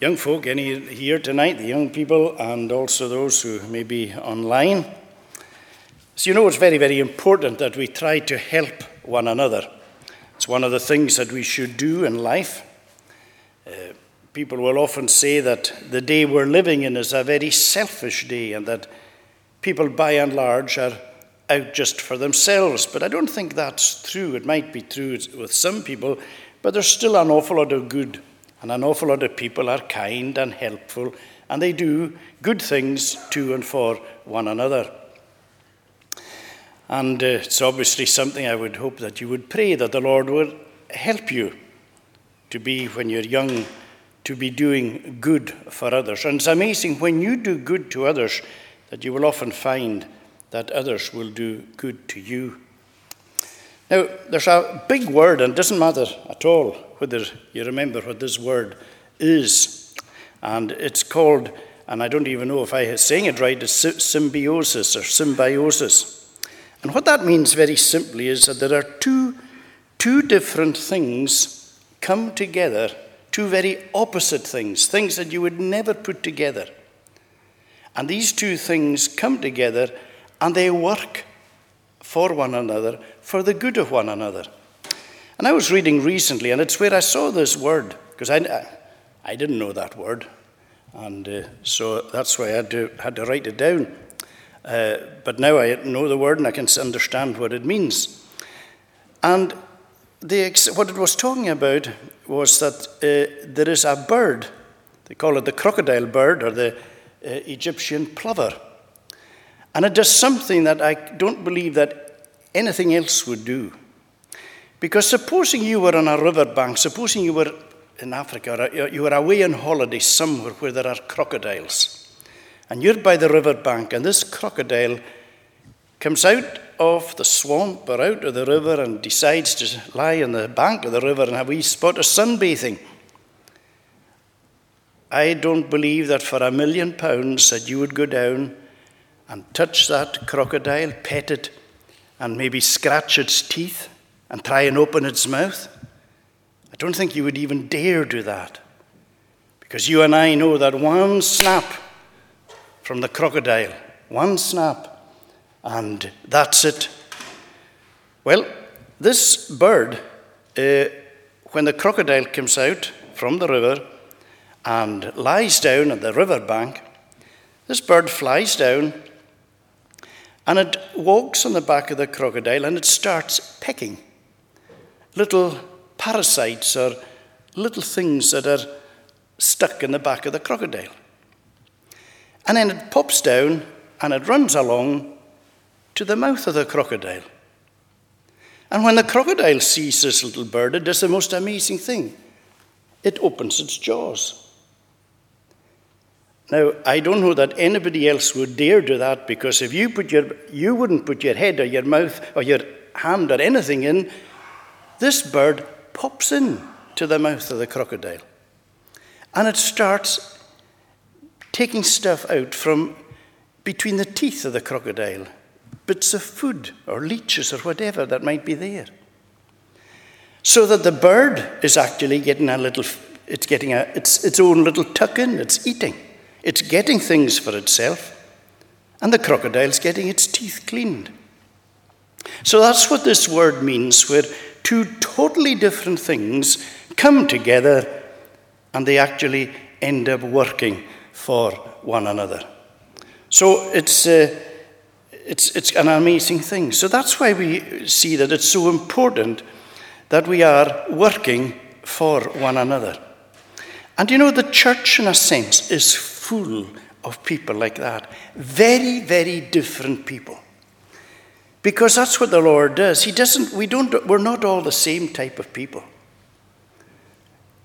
young folk, any here tonight, the young people, and also those who may be online. So, you know, it's very, very important that we try to help one another. It's one of the things that we should do in life. Uh, people will often say that the day we're living in is a very selfish day and that people, by and large, are out just for themselves. But I don't think that's true. It might be true with some people, but there's still an awful lot of good, and an awful lot of people are kind and helpful, and they do good things to and for one another. And uh, it's obviously something I would hope that you would pray that the Lord would help you to be, when you're young, to be doing good for others. And it's amazing when you do good to others that you will often find that others will do good to you. Now, there's a big word, and it doesn't matter at all whether you remember what this word is. And it's called, and I don't even know if I'm saying it right, it's symbiosis or symbiosis. And what that means very simply is that there are two, two different things come together, two very opposite things, things that you would never put together. And these two things come together and they work for one another, for the good of one another. And I was reading recently, and it's where I saw this word, because I, I didn't know that word. And uh, so that's why I had to, had to write it down. Uh, but now I know the word and I can understand what it means. And the, what it was talking about was that uh, there is a bird, they call it the crocodile bird or the uh, Egyptian plover. And it does something that I don't believe that anything else would do. Because supposing you were on a riverbank, supposing you were in Africa, or uh, you were away on holiday somewhere where there are crocodiles, and you're by the riverbank, and this crocodile comes out of the swamp or out of the river and decides to lie on the bank of the river and have a wee spot of sunbathing. I don't believe that for a million pounds that you would go down and touch that crocodile, pet it, and maybe scratch its teeth and try and open its mouth? I don't think you would even dare do that. Because you and I know that one snap from the crocodile, one snap, and that's it. Well, this bird, uh, when the crocodile comes out from the river and lies down at the river bank, this bird flies down and it walks on the back of the crocodile and it starts pecking little parasites or little things that are stuck in the back of the crocodile. And then it pops down and it runs along to the mouth of the crocodile. And when the crocodile sees this little bird, it does the most amazing thing it opens its jaws. Now, I don't know that anybody else would dare do that because if you put your, you wouldn't put your head or your mouth or your hand or anything in, this bird pops in to the mouth of the crocodile. And it starts taking stuff out from between the teeth of the crocodile, bits of food or leeches or whatever that might be there. So that the bird is actually getting a little, it's getting a, its, its own little tuck in, it's eating. It's getting things for itself, and the crocodile's getting its teeth cleaned. So that's what this word means, where two totally different things come together and they actually end up working for one another. So it's, uh, it's, it's an amazing thing. So that's why we see that it's so important that we are working for one another. And you know, the church, in a sense, is full of people like that. Very, very different people. Because that's what the Lord does. He doesn't, we don't, we're not all the same type of people.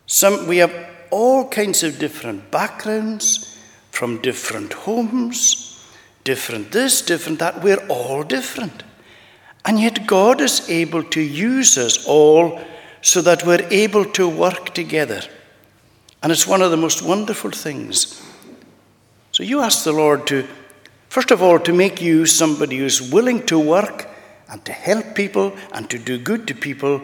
Some, we have all kinds of different backgrounds, from different homes, different this, different that. We're all different. And yet God is able to use us all so that we're able to work together. And it's one of the most wonderful things so you ask the Lord to, first of all, to make you somebody who's willing to work and to help people and to do good to people,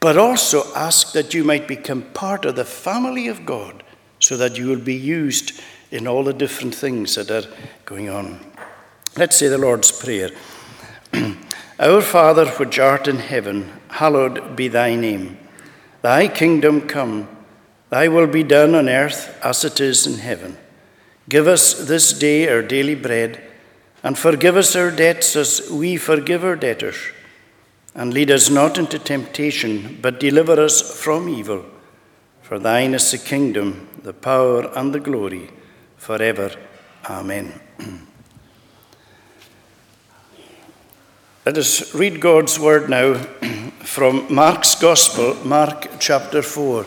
but also ask that you might become part of the family of God so that you will be used in all the different things that are going on. Let's say the Lord's Prayer. Our Father, which art in heaven, hallowed be thy name. Thy kingdom come, thy will be done on earth as it is in heaven. Give us this day our daily bread, and forgive us our debts as we forgive our debtors. And lead us not into temptation, but deliver us from evil. For thine is the kingdom, the power, and the glory, forever. Amen. Let us read God's word now from Mark's Gospel, Mark chapter 4.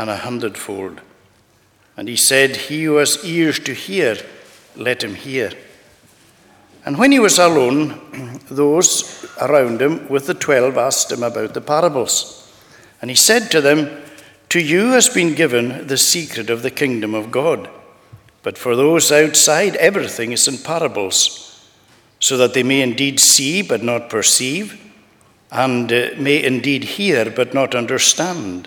and a hundredfold. And he said, He who has ears to hear, let him hear. And when he was alone, those around him with the twelve asked him about the parables. And he said to them, To you has been given the secret of the kingdom of God. But for those outside, everything is in parables, so that they may indeed see but not perceive, and uh, may indeed hear but not understand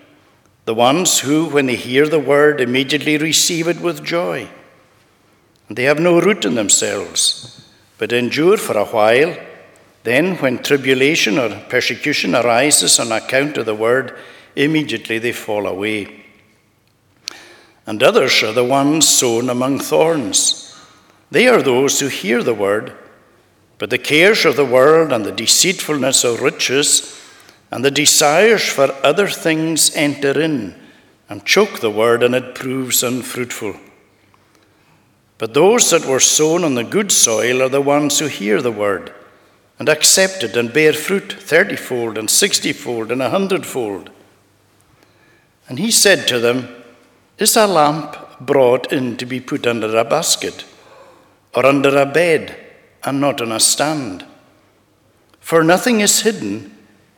the ones who, when they hear the word, immediately receive it with joy. And they have no root in themselves, but endure for a while. Then, when tribulation or persecution arises on account of the word, immediately they fall away. And others are the ones sown among thorns. They are those who hear the word, but the cares of the world and the deceitfulness of riches and the desires for other things enter in and choke the word, and it proves unfruitful. But those that were sown on the good soil are the ones who hear the word and accept it and bear fruit thirtyfold and sixtyfold and a hundredfold. And he said to them, Is a lamp brought in to be put under a basket or under a bed and not on a stand? For nothing is hidden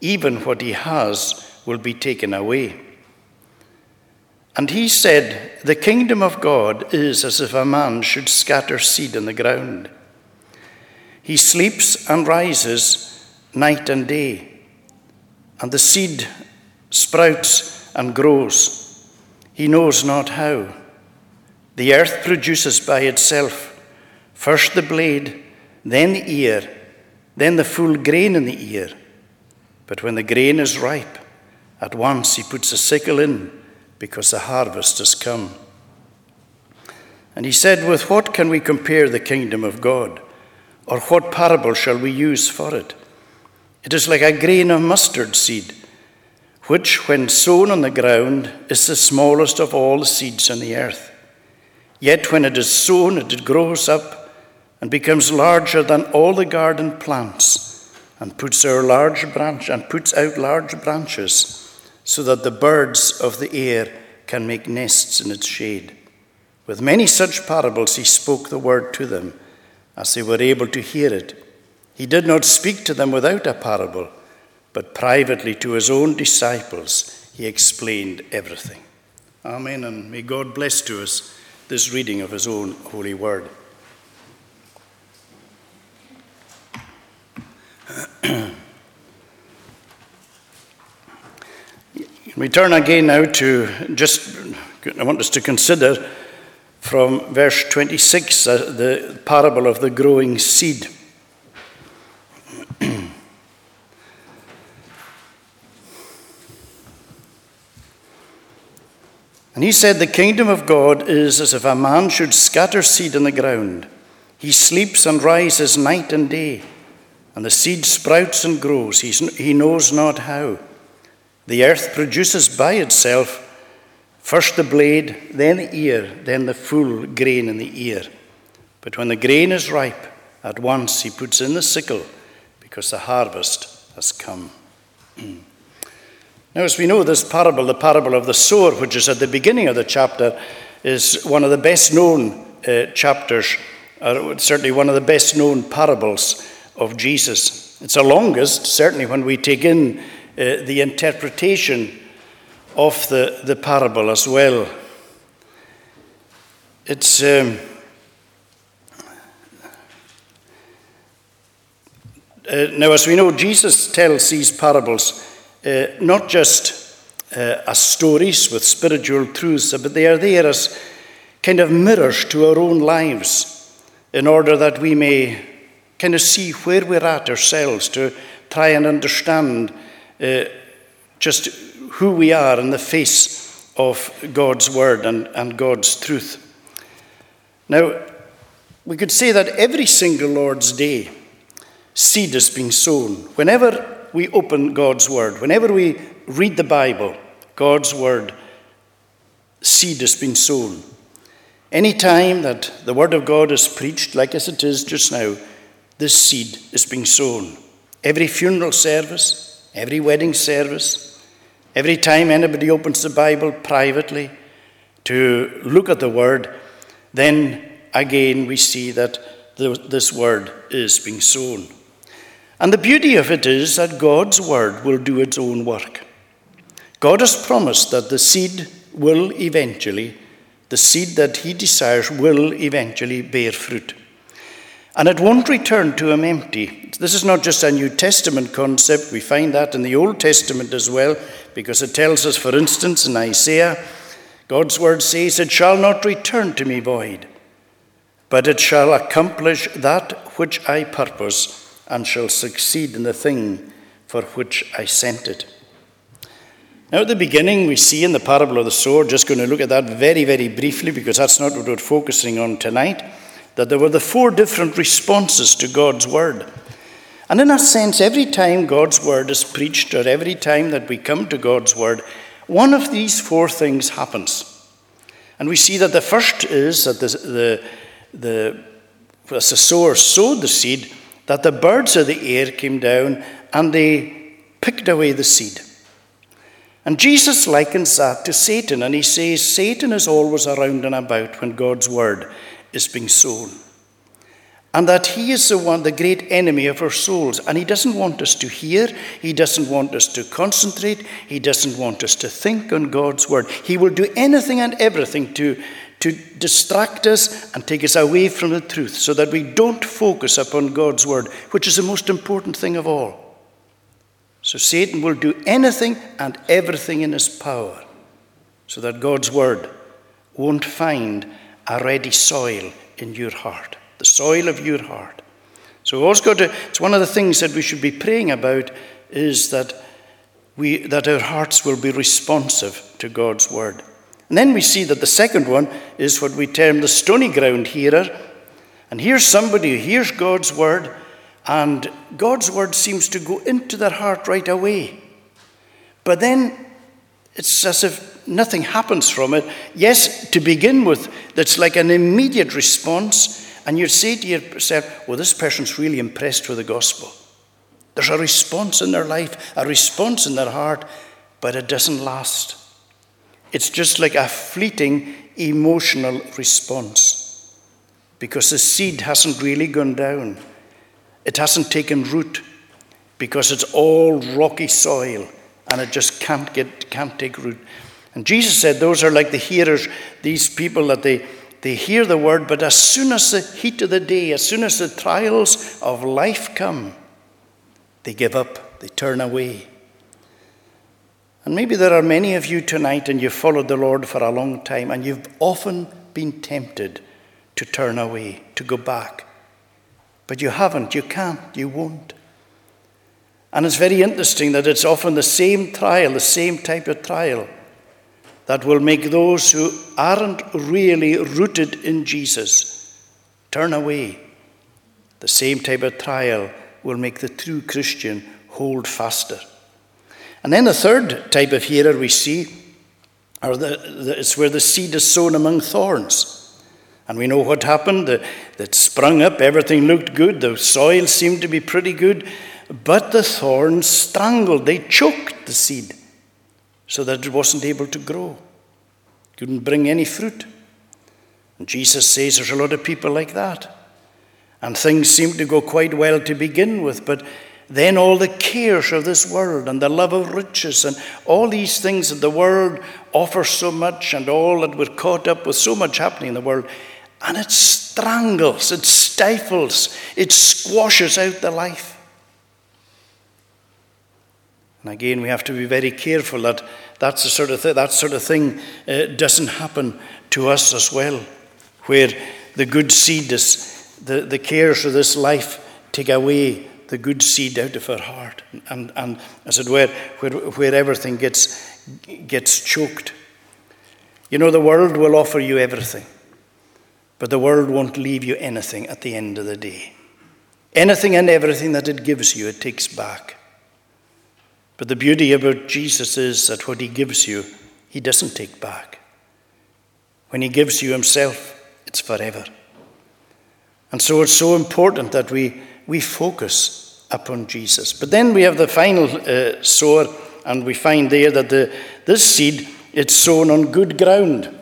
even what he has will be taken away. And he said, The kingdom of God is as if a man should scatter seed in the ground. He sleeps and rises night and day, and the seed sprouts and grows. He knows not how. The earth produces by itself first the blade, then the ear, then the full grain in the ear. But when the grain is ripe, at once he puts a sickle in because the harvest has come. And he said, With what can we compare the kingdom of God? Or what parable shall we use for it? It is like a grain of mustard seed, which, when sown on the ground, is the smallest of all the seeds on the earth. Yet when it is sown, it grows up and becomes larger than all the garden plants, and puts out large branch and puts out large branches, so that the birds of the air can make nests in its shade. With many such parables he spoke the word to them, as they were able to hear it. He did not speak to them without a parable, but privately to his own disciples he explained everything. Amen, and may God bless to us this reading of his own holy word. we turn again now to just, I want us to consider from verse 26, uh, the parable of the growing seed. and he said, The kingdom of God is as if a man should scatter seed in the ground. He sleeps and rises night and day, and the seed sprouts and grows. He's, he knows not how. The earth produces by itself First the blade, then the ear, then the full grain in the ear. But when the grain is ripe, at once he puts in the sickle, because the harvest has come. now, as we know, this parable, the parable of the sower, which is at the beginning of the chapter, is one of the best known uh, chapters, or certainly one of the best known parables of Jesus. It's the longest, certainly when we take in uh, the interpretation of the, the parable as well. It's. Um, uh, now, as we know, Jesus tells these parables uh, not just uh, as stories with spiritual truths, but they are there as kind of mirrors to our own lives in order that we may kind of see where we're at ourselves to try and understand uh, just who we are in the face of God's word and, and God's truth. Now, we could say that every single Lord's day, seed is being sown. Whenever we open God's word, whenever we read the Bible, God's word, seed has been sown. Any time that the word of God is preached, like as it is just now, this seed is being sown. Every funeral service, every wedding service, Every time anybody opens the Bible privately to look at the word, then again we see that this word is being sown. And the beauty of it is that God's word will do its own work. God has promised that the seed will eventually, the seed that He desires, will eventually bear fruit. And it won't return to him empty. This is not just a New Testament concept. We find that in the Old Testament as well, because it tells us, for instance, in Isaiah, God's word says, It shall not return to me void, but it shall accomplish that which I purpose, and shall succeed in the thing for which I sent it. Now, at the beginning, we see in the parable of the sower, just going to look at that very, very briefly, because that's not what we're focusing on tonight that there were the four different responses to God's word. And in a sense, every time God's word is preached, or every time that we come to God's word, one of these four things happens. And we see that the first is that the, the, the, as the sower sowed the seed, that the birds of the air came down and they picked away the seed. And Jesus likens that to Satan, and he says Satan is always around and about when God's word is being sown. And that he is the one, the great enemy of our souls. And he doesn't want us to hear, he doesn't want us to concentrate, he doesn't want us to think on God's word. He will do anything and everything to, to distract us and take us away from the truth so that we don't focus upon God's word, which is the most important thing of all. So Satan will do anything and everything in his power so that God's word won't find a ready soil in your heart, the soil of your heart. So we got to, it's one of the things that we should be praying about is that we, that our hearts will be responsive to God's word. And then we see that the second one is what we term the stony ground hearer. And here's somebody who hears God's word, and God's word seems to go into their heart right away. But then it's as if nothing happens from it. Yes, to begin with, that's like an immediate response, and you say to yourself, well, this person's really impressed with the gospel. There's a response in their life, a response in their heart, but it doesn't last. It's just like a fleeting emotional response because the seed hasn't really gone down. It hasn't taken root because it's all rocky soil and it just can't get can't take root. And Jesus said those are like the hearers, these people that they they hear the word, but as soon as the heat of the day, as soon as the trials of life come, they give up, they turn away. And maybe there are many of you tonight and you've followed the Lord for a long time and you've often been tempted to turn away, to go back. But you haven't, you can't, you won't. And it's very interesting that it's often the same trial, the same type of trial, that will make those who aren't really rooted in Jesus turn away. The same type of trial will make the true Christian hold faster. And then the third type of hearer we see are the, the, it's where the seed is sown among thorns. And we know what happened. That sprung up, everything looked good, the soil seemed to be pretty good, but the thorns strangled, they choked the seed so that it wasn't able to grow, couldn't bring any fruit. And Jesus says there's a lot of people like that. And things seem to go quite well to begin with, but then all the cares of this world and the love of riches and all these things that the world offers so much and all that we're caught up with so much happening in the world, and it strangles, it stifles, it squashes out the life. And again, we have to be very careful that that's the sort of th- that sort of thing uh, doesn't happen to us as well, where the good seed is the, the cares of this life take away the good seed out of our heart. And, and as it were, where, where everything gets, gets choked. You know, the world will offer you everything, but the world won't leave you anything at the end of the day. Anything and everything that it gives you, it takes back. But the beauty about Jesus is that what he gives you, he doesn't take back. When he gives you himself, it's forever. And so it's so important that we, we focus upon Jesus. But then we have the final uh, sower, and we find there that the, this seed, it's sown on good ground.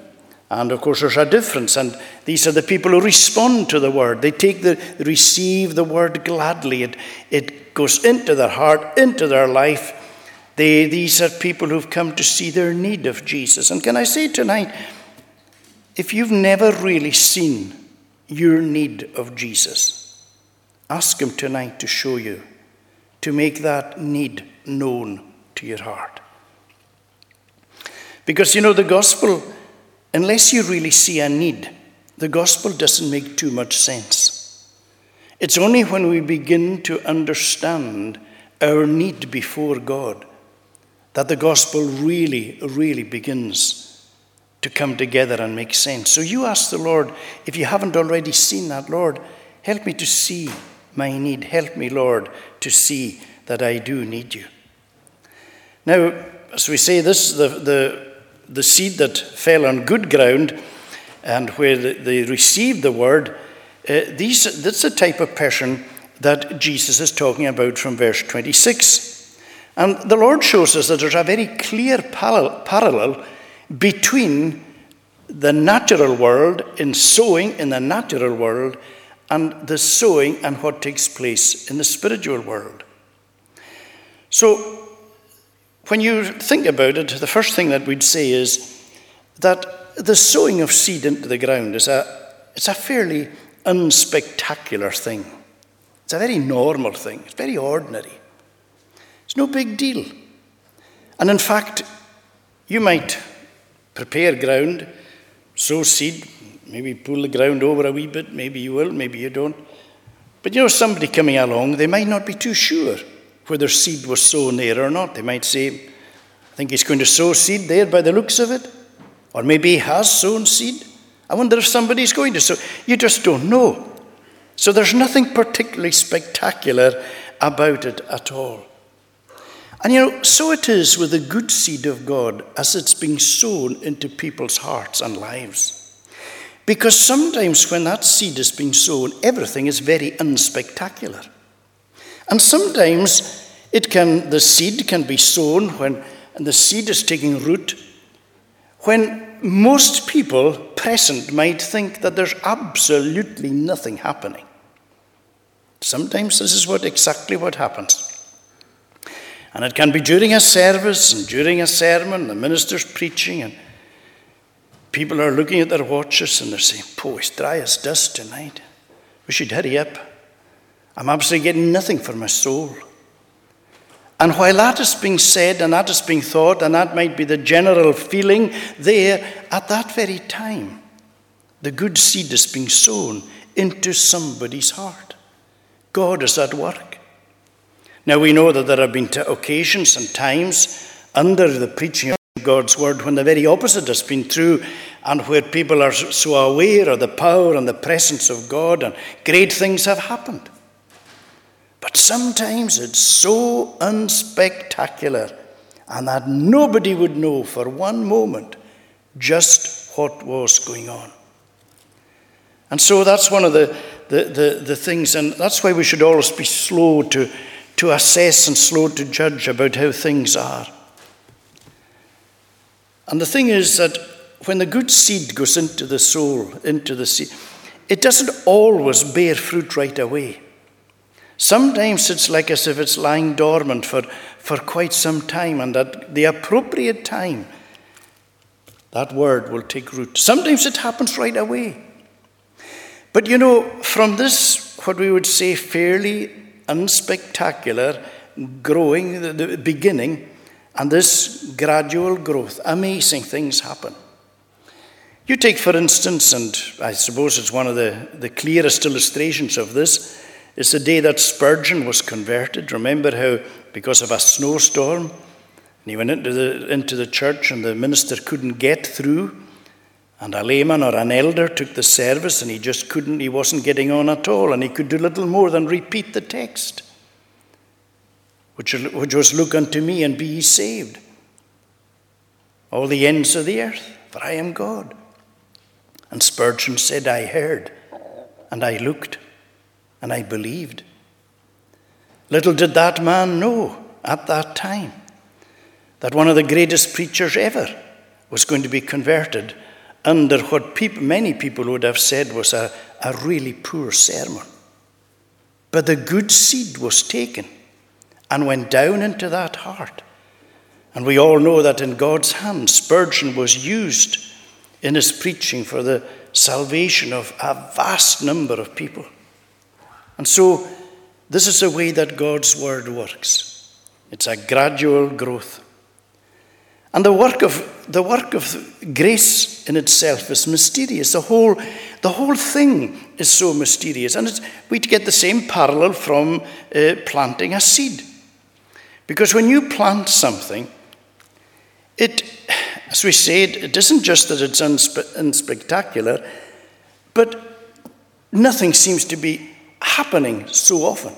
And of course, there's a difference. And these are the people who respond to the word. They take the, receive the word gladly. It, it goes into their heart, into their life. They, these are people who've come to see their need of Jesus. And can I say tonight, if you've never really seen your need of Jesus. Ask Him tonight to show you, to make that need known to your heart. Because you know, the gospel, unless you really see a need, the gospel doesn't make too much sense. It's only when we begin to understand our need before God that the gospel really, really begins to come together and make sense. So you ask the Lord, if you haven't already seen that, Lord, help me to see my need. Help me, Lord, to see that I do need you. Now, as we say, this the, the, the seed that fell on good ground and where they received the word. Uh, these, that's the type of person that Jesus is talking about from verse 26. And the Lord shows us that there's a very clear parallel between the natural world in sowing in the natural world and the sowing and what takes place in the spiritual world. So, when you think about it, the first thing that we'd say is that the sowing of seed into the ground is a, it's a fairly unspectacular thing. It's a very normal thing, it's very ordinary. It's no big deal. And in fact, you might prepare ground, sow seed, maybe pull the ground over a wee bit, maybe you will, maybe you don't. But you know, somebody coming along, they might not be too sure whether seed was sown there or not. They might say, I think he's going to sow seed there by the looks of it. Or maybe he has sown seed. I wonder if somebody's going to sow. You just don't know. So there's nothing particularly spectacular about it at all. And you know, so it is with the good seed of God as it's being sown into people's hearts and lives. Because sometimes when that seed is being sown, everything is very unspectacular. And sometimes it can, the seed can be sown when the seed is taking root, when most people present might think that there's absolutely nothing happening. Sometimes this is what exactly what happens. And it can be during a service and during a sermon, the minister's preaching, and people are looking at their watches and they're saying, "Poor, it's dry as dust tonight. We should hurry up. I'm absolutely getting nothing for my soul. And while that is being said and that is being thought, and that might be the general feeling there, at that very time, the good seed is being sown into somebody's heart. God is at work. Now we know that there have been occasions and times under the preaching of God's word when the very opposite has been true and where people are so aware of the power and the presence of God and great things have happened. But sometimes it's so unspectacular and that nobody would know for one moment just what was going on. And so that's one of the, the, the, the, things, and that's why we should always be slow to, to assess and slow to judge about how things are. And the thing is that when the good seed goes into the soul, into the seed, it doesn't always bear fruit right away. Sometimes it's like as if it's lying dormant for, for quite some time, and at the appropriate time, that word will take root. Sometimes it happens right away. But you know, from this, what we would say, fairly unspectacular growing, the, the beginning, and this gradual growth, amazing things happen. You take, for instance, and I suppose it's one of the, the clearest illustrations of this, is the day that Spurgeon was converted. Remember how, because of a snowstorm, and he went into the, into the church and the minister couldn't get through, and a layman or an elder took the service and he just couldn't, he wasn't getting on at all, and he could do little more than repeat the text, which, which was, Look unto me and be ye saved, all the ends of the earth, for I am God. And Spurgeon said, I heard and I looked and I believed. Little did that man know at that time that one of the greatest preachers ever was going to be converted under what many people would have said was a, a really poor sermon. But the good seed was taken and went down into that heart. And we all know that in God's hands, Spurgeon was used in his preaching for the salvation of a vast number of people. And so, this is the way that God's word works. It's a gradual growth. And the work of the work of grace in itself is mysterious. The whole, the whole thing is so mysterious. And we get the same parallel from uh, planting a seed. Because when you plant something, it, as we said, it isn't just that it's unspe- unspectacular, but nothing seems to be happening so often.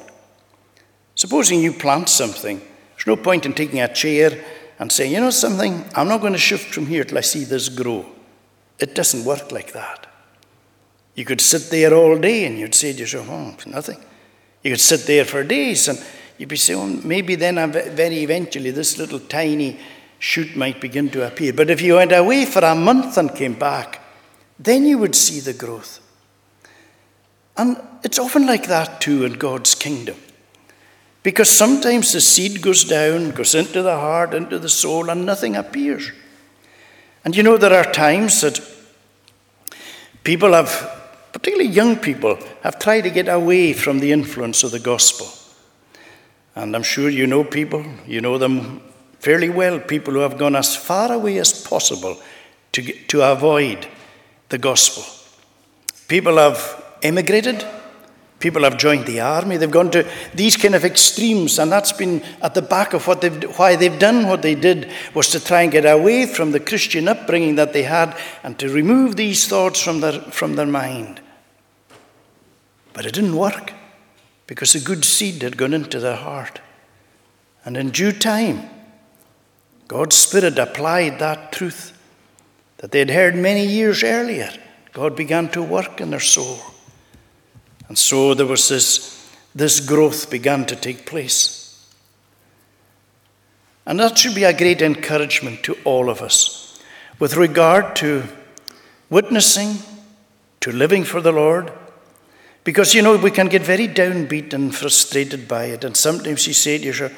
Supposing you plant something, there's no point in taking a chair and saying, you know something, I'm not going to shift from here till I see this grow. It doesn't work like that. You could sit there all day and you'd say to yourself, oh, nothing. You could sit there for days and you'd be saying, well, maybe then very eventually this little tiny shoot might begin to appear. But if you went away for a month and came back, then you would see the growth. And it's often like that too in God's kingdom. Because sometimes the seed goes down, goes into the heart, into the soul, and nothing appears. And you know, there are times that people have, particularly young people, have tried to get away from the influence of the gospel. And I'm sure you know people, you know them fairly well, people who have gone as far away as possible to, to avoid the gospel. People have emigrated, People have joined the army. They've gone to these kind of extremes, and that's been at the back of what they've, why they've done what they did was to try and get away from the Christian upbringing that they had and to remove these thoughts from their, from their mind. But it didn't work because the good seed had gone into their heart. And in due time, God's Spirit applied that truth that they had heard many years earlier. God began to work in their soul. And so there was this, this growth began to take place. And that should be a great encouragement to all of us with regard to witnessing, to living for the Lord. Because, you know, we can get very downbeat and frustrated by it. And sometimes you say to yourself,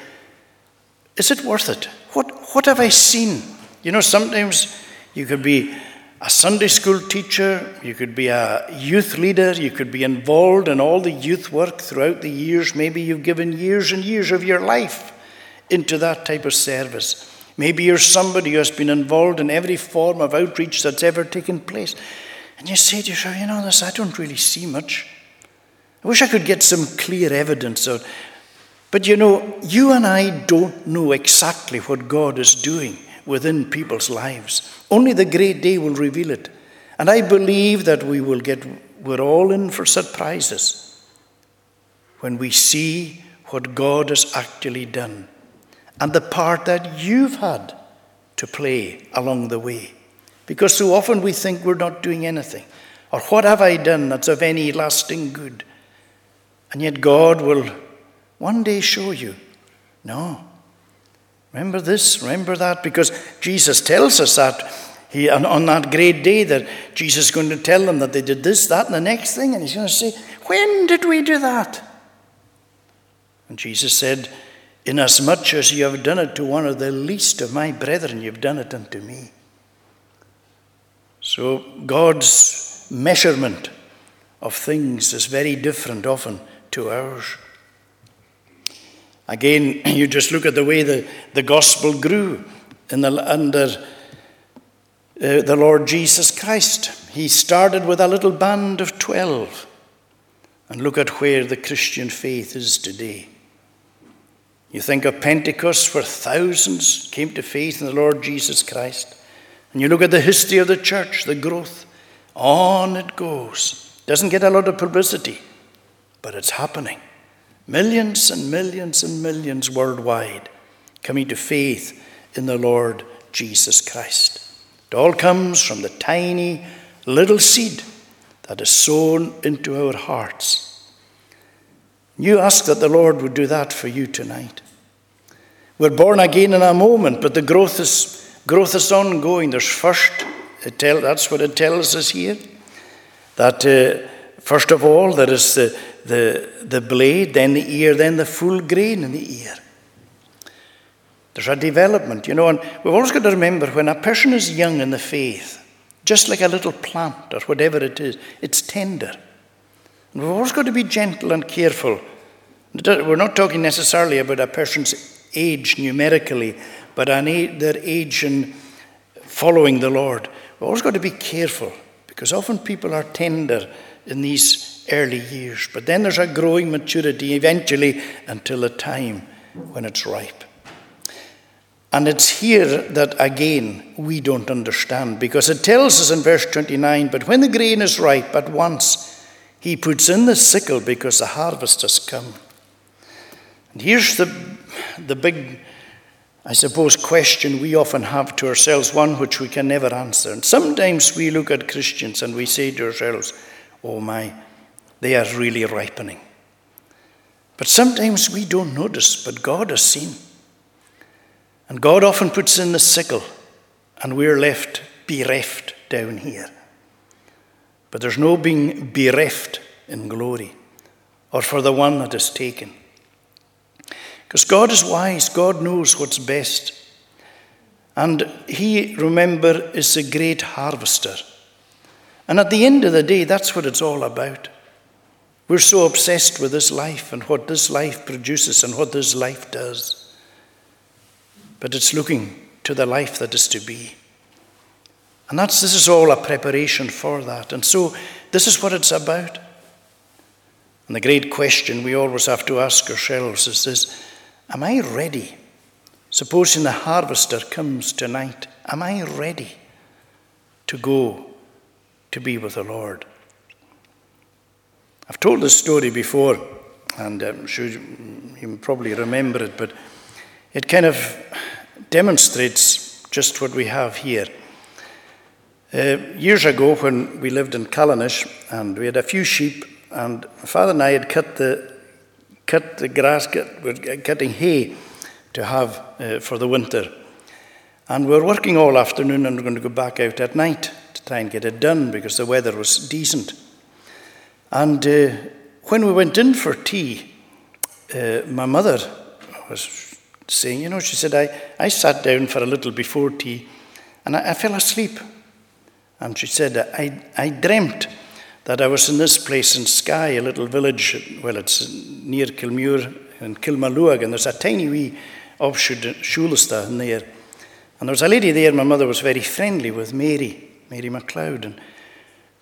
is it worth it? What, what have I seen? You know, sometimes you could be a Sunday school teacher, you could be a youth leader, you could be involved in all the youth work throughout the years. Maybe you've given years and years of your life into that type of service. Maybe you're somebody who has been involved in every form of outreach that's ever taken place. And you say to yourself, you know, this, I don't really see much. I wish I could get some clear evidence But you know, you and I don't know exactly what God is doing within people's lives. Only the great day will reveal it. And I believe that we will get, we're all in for surprises when we see what God has actually done and the part that you've had to play along the way. Because so often we think we're not doing anything. Or what have I done that's of any lasting good? And yet God will one day show you no, Remember this, remember that, because Jesus tells us that he, on, on that great day that Jesus is going to tell them that they did this, that, and the next thing, and he's going to say, When did we do that? And Jesus said, Inasmuch as you have done it to one of the least of my brethren, you've done it unto me. So God's measurement of things is very different often to ours. Again, you just look at the way the, the gospel grew in the, under uh, the Lord Jesus Christ. He started with a little band of 12. And look at where the Christian faith is today. You think of Pentecost, where thousands came to faith in the Lord Jesus Christ. And you look at the history of the church, the growth. On it goes. Doesn't get a lot of publicity, but it's happening. Millions and millions and millions worldwide coming to faith in the Lord Jesus Christ. It all comes from the tiny little seed that is sown into our hearts. You ask that the Lord would do that for you tonight. We're born again in a moment, but the growth is, growth is ongoing. There's first, tell, that's what it tells us here, that uh, first of all, there is the, the, the blade, then the ear, then the full grain in the ear. There's a development, you know, and we've always got to remember when a person is young in the faith, just like a little plant or whatever it is, it's tender. And we've always got to be gentle and careful. We're not talking necessarily about a person's age numerically, but an age, their age in following the Lord. We've always got to be careful because often people are tender in these early years. But then there's a growing maturity eventually until a time when it's ripe. And it's here that again we don't understand because it tells us in verse 29 but when the grain is ripe at once he puts in the sickle because the harvest has come. And here's the, the big, I suppose, question we often have to ourselves, one which we can never answer. And sometimes we look at Christians and we say to ourselves, oh my, they are really ripening. But sometimes we don't notice, but God has seen. And God often puts in the sickle, and we're left bereft down here. But there's no being bereft in glory or for the one that is taken. Because God is wise, God knows what's best. And He, remember, is a great harvester. And at the end of the day, that's what it's all about. We're so obsessed with this life and what this life produces and what this life does. But it's looking to the life that is to be. And that's, this is all a preparation for that. And so this is what it's about. And the great question we always have to ask ourselves is this Am I ready? Supposing the harvester comes tonight, am I ready to go to be with the Lord? I've told this story before, and I'm sure you probably remember it, but it kind of demonstrates just what we have here. Uh, years ago, when we lived in Callanish and we had a few sheep, and father and I had cut the, cut the grass, cut, we're cutting hay to have uh, for the winter. And we were working all afternoon and we're going to go back out at night try and get it done because the weather was decent. And uh, when we went in for tea, uh, my mother was saying, you know, she said, I, I sat down for a little before tea and I, I fell asleep. And she said, I, I dreamt that I was in this place in Skye, a little village, well, it's near Kilmuir in Kilmaluag, and there's a tiny wee offshoot in there. And there was a lady there, my mother was very friendly with Mary, Mary MacLeod. And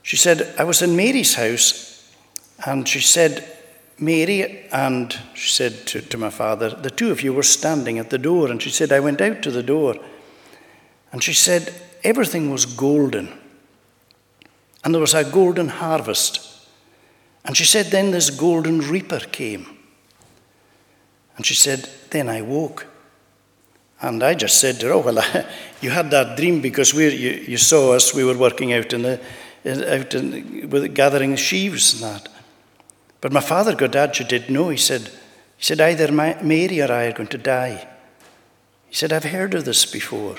she said, I was in Mary's house, and she said, Mary and she said to, to my father, the two of you were standing at the door. And she said, I went out to the door. And she said, everything was golden and there was a golden harvest. And she said, Then this golden reaper came. And she said, Then I woke. And I just said to her, Oh, well, you had that dream because we you, you saw us, we were working out in the, out in, with, gathering sheaves and that. But my father got agitated. No, he said, he said, either Mary or I are going to die. He said, I've heard of this before.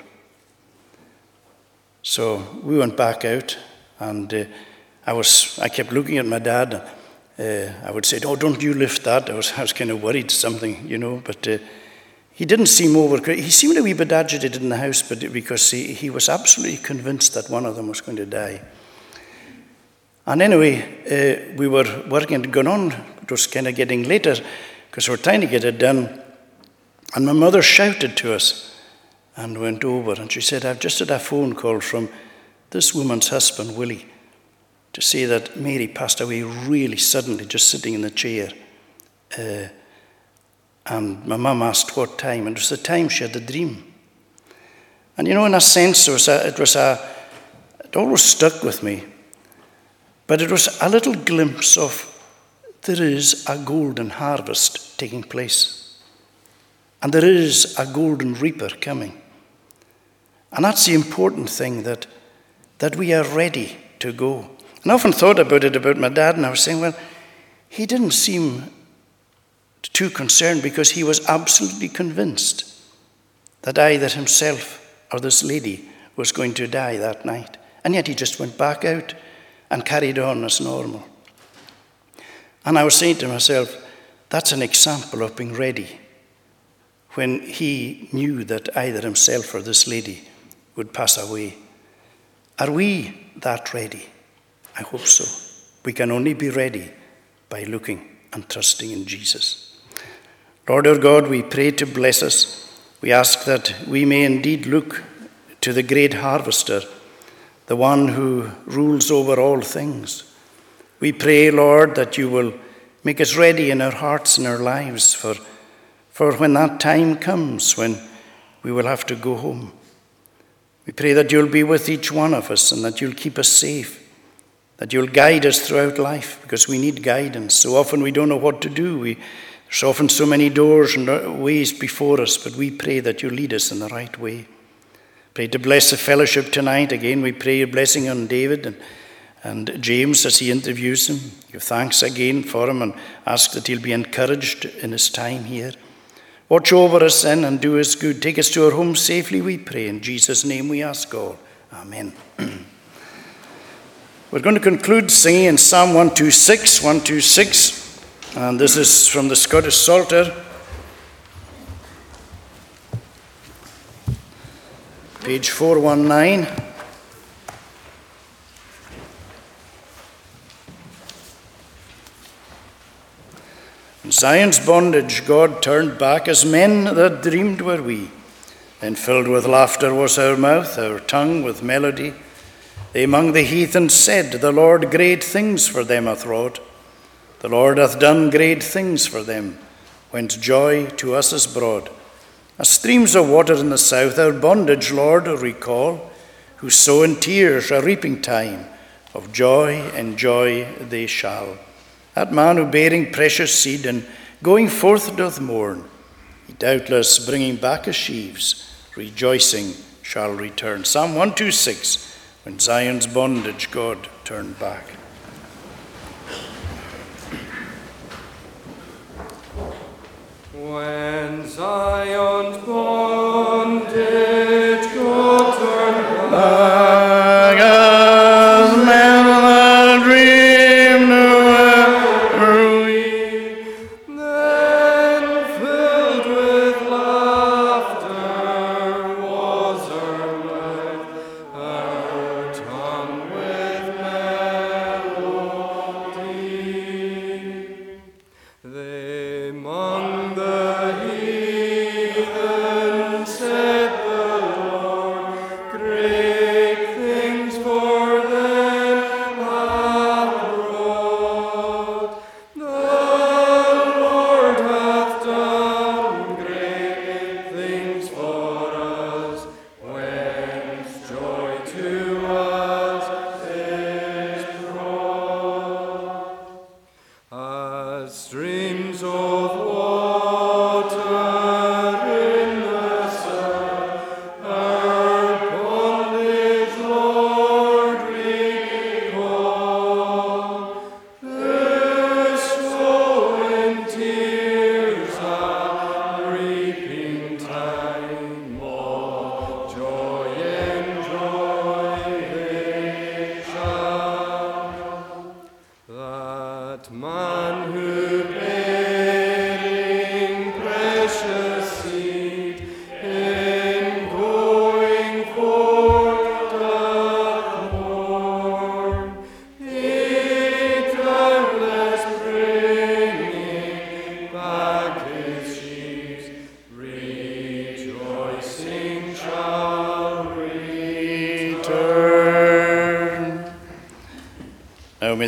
So we went back out and uh, I, was, I kept looking at my dad. Uh, I would say, Oh, don't you lift that. I was, I was kind of worried something, you know, but uh, he didn't seem over. He seemed a wee bit agitated in the house but because he, he was absolutely convinced that one of them was going to die. And anyway, uh, we were working and going on. It was kind of getting later because we were trying to get it done. And my mother shouted to us and went over and she said, I've just had a phone call from this woman's husband, Willie, to say that Mary passed away really suddenly, just sitting in the chair. Uh, and my mum asked what time, and it was the time she had the dream. And you know, in a sense, it was a, it was a, it always stuck with me. But it was a little glimpse of there is a golden harvest taking place. And there is a golden reaper coming. And that's the important thing that that we are ready to go. And I often thought about it about my dad, and I was saying, well, he didn't seem too concerned because he was absolutely convinced that either himself or this lady was going to die that night. And yet he just went back out and carried on as normal. And I was saying to myself, that's an example of being ready when he knew that either himself or this lady would pass away. Are we that ready? I hope so. We can only be ready by looking and trusting in Jesus. Lord our God, we pray to bless us. We ask that we may indeed look to the great harvester, the one who rules over all things. We pray, Lord, that you will make us ready in our hearts and our lives for, for when that time comes when we will have to go home. We pray that you'll be with each one of us and that you'll keep us safe, that you'll guide us throughout life because we need guidance. So often we don't know what to do. We, there's often so many doors and ways before us, but we pray that you lead us in the right way. Pray to bless the fellowship tonight. Again, we pray your blessing on David and, and James as he interviews him. Give thanks again for him and ask that he'll be encouraged in his time here. Watch over us then and do us good. Take us to our home safely, we pray. In Jesus' name we ask all. Amen. We're going to conclude singing in Psalm 126, 126, and this is from the Scottish Psalter. Page 419. In Zion's bondage, God turned back as men that dreamed were we. Then filled with laughter was our mouth, our tongue with melody. They among the heathen said, The Lord great things for them hath wrought. The Lord hath done great things for them, whence joy to us is brought. As streams of water in the south, our bondage, Lord, recall, who sow in tears a reaping time, of joy and joy they shall. That man who bearing precious seed and going forth doth mourn, he doubtless bringing back his sheaves, rejoicing shall return. Psalm 126, when Zion's bondage God turned back. When Zion's bondage God turned